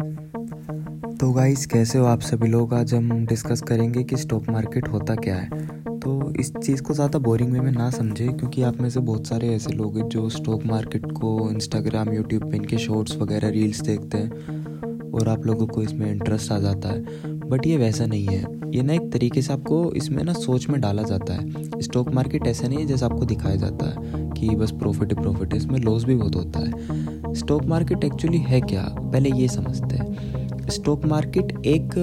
तो गाइस कैसे हो आप सभी लोग? आज हम डिस्कस करेंगे कि स्टॉक मार्केट होता क्या है। तो इस चीज़ को ज़्यादा बोरिंग वे में ना समझे, क्योंकि आप में से बहुत सारे ऐसे लोग हैं जो स्टॉक मार्केट को इंस्टाग्राम यूट्यूब पे इनके शॉर्ट्स वगैरह रील्स देखते हैं और आप लोगों को इसमें इंटरेस्ट आ जाता है। बट ये वैसा नहीं है। ये ना एक तरीके से आपको इसमें ना सोच में डाला जाता है। स्टॉक मार्केट ऐसा नहीं है जैसा आपको दिखाया जाता है कि बस प्रॉफिट ही, प्रॉफिट है। इसमें लॉस भी बहुत होता है। स्टॉक मार्केट एक्चुअली है क्या? पहले ये समझते हैं। स्टॉक मार्केट एक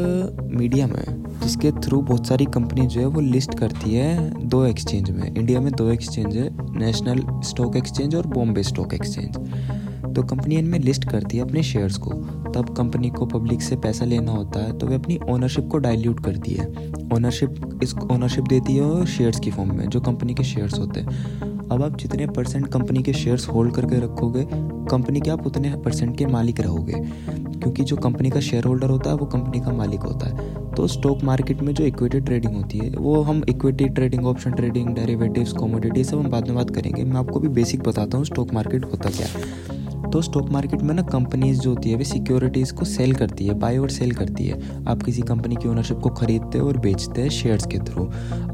मीडियम है। जिसके थ्रू बहुत सारी कंपनी जो है वो लिस्ट करती है दो एक्सचेंज में। इंडिया में दो एक्सचेंज है नेशनल स्टॉक एक्सचेंज और बॉम्बे स्टॉक एक्सचेंज तो कंपनी इनमें लिस्ट करती है अपने शेयर्स को। तब कंपनी को पब्लिक से पैसा लेना होता है तो वे अपनी ओनरशिप को डाइल्यूट करती है। ओनरशिप इस ओनरशिप देती है शेयर्स की फॉर्म में, जो कंपनी के शेयर्स होते हैं। अब आप जितने परसेंट कंपनी के शेयर्स होल्ड करके रखोगे कंपनी के आप उतने परसेंट के मालिक रहोगे। क्योंकि जो कंपनी का शेयर होल्डर होता है, वो कंपनी का मालिक होता है। तो स्टॉक मार्केट में जो इक्विटी ट्रेडिंग होती है, वो हम equity trading option trading derivatives commodity सब हम बाद में बात करेंगे। मैं आपको भी बेसिक बताता हूँ स्टॉक मार्केट होता क्या। है तो स्टॉक मार्केट में ना कंपनीज़ जो होती है, वे सिक्योरिटीज़ को सेल करती है बाई और सेल करती है। आप किसी कंपनी की ओनरशिप को खरीदते और बेचते हैं शेयर्स के थ्रू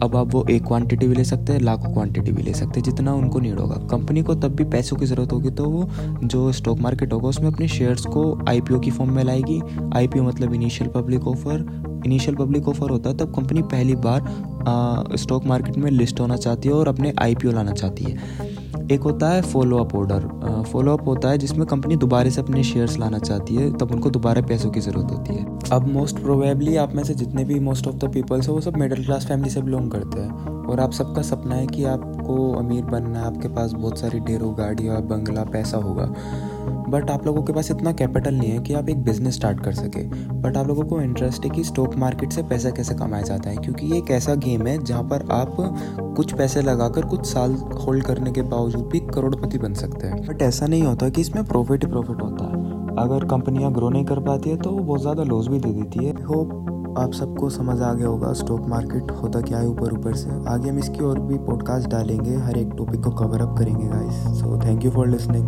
अब आप वो एक क्वांटिटी भी ले सकते हैं, लाखों क्वांटिटी भी ले सकते हैं, जितना उनको नीड होगा। कंपनी को तब भी पैसों की ज़रूरत होगी तो वो जो स्टॉक मार्केट होगा, उसमें अपने शेयर्स को आईपीओ की फॉर्म में लाएगी। आईपीओ मतलब initial public offer initial public offer होता है, तब कंपनी पहली बार स्टॉक मार्केट में लिस्ट होना चाहती है और अपने आईपीओ लाना चाहती है। एक होता है follow up order follow up होता है जिसमें कंपनी दोबारा से अपने शेयर्स लाना चाहती है, तब उनको दोबारा पैसों की ज़रूरत होती है। अब मोस्ट प्रोबेबली आप में से जितने भी मोस्ट ऑफ़ द पीपल्स हैं, वो सब मिडिल क्लास फैमिली से बिलोंग करते हैं। और आप सबका सपना है कि आपको अमीर बनना है, आपके पास बहुत सारी ढेरों गाड़ियाँ, बंगला, पैसा होगा। बट आप लोगों के पास इतना कैपिटल नहीं है कि आप एक बिज़नेस स्टार्ट कर सके। बट आप लोगों को इंटरेस्ट है कि स्टॉक मार्केट से पैसा कैसे कमाया जाता है, क्योंकि ये एक ऐसा गेम है जहाँ पर आप कुछ पैसे लगाकर कुछ साल होल्ड करने के बावजूद भी करोड़पति बन सकते हैं। बट ऐसा नहीं होता कि इसमें प्रॉफिट ही प्रॉफिट होता है। अगर कंपनियाँ ग्रो नहीं कर पाती है तो वो बहुत ज़्यादा लॉस भी दे देती है। होप आप सबको समझ आ गया होगा स्टॉक मार्केट होता क्या है ऊपर ऊपर से। आगे हम इसकी और भी पॉडकास्ट डालेंगे, हर एक टॉपिक को कवर अप करेंगे guys so thank you for listening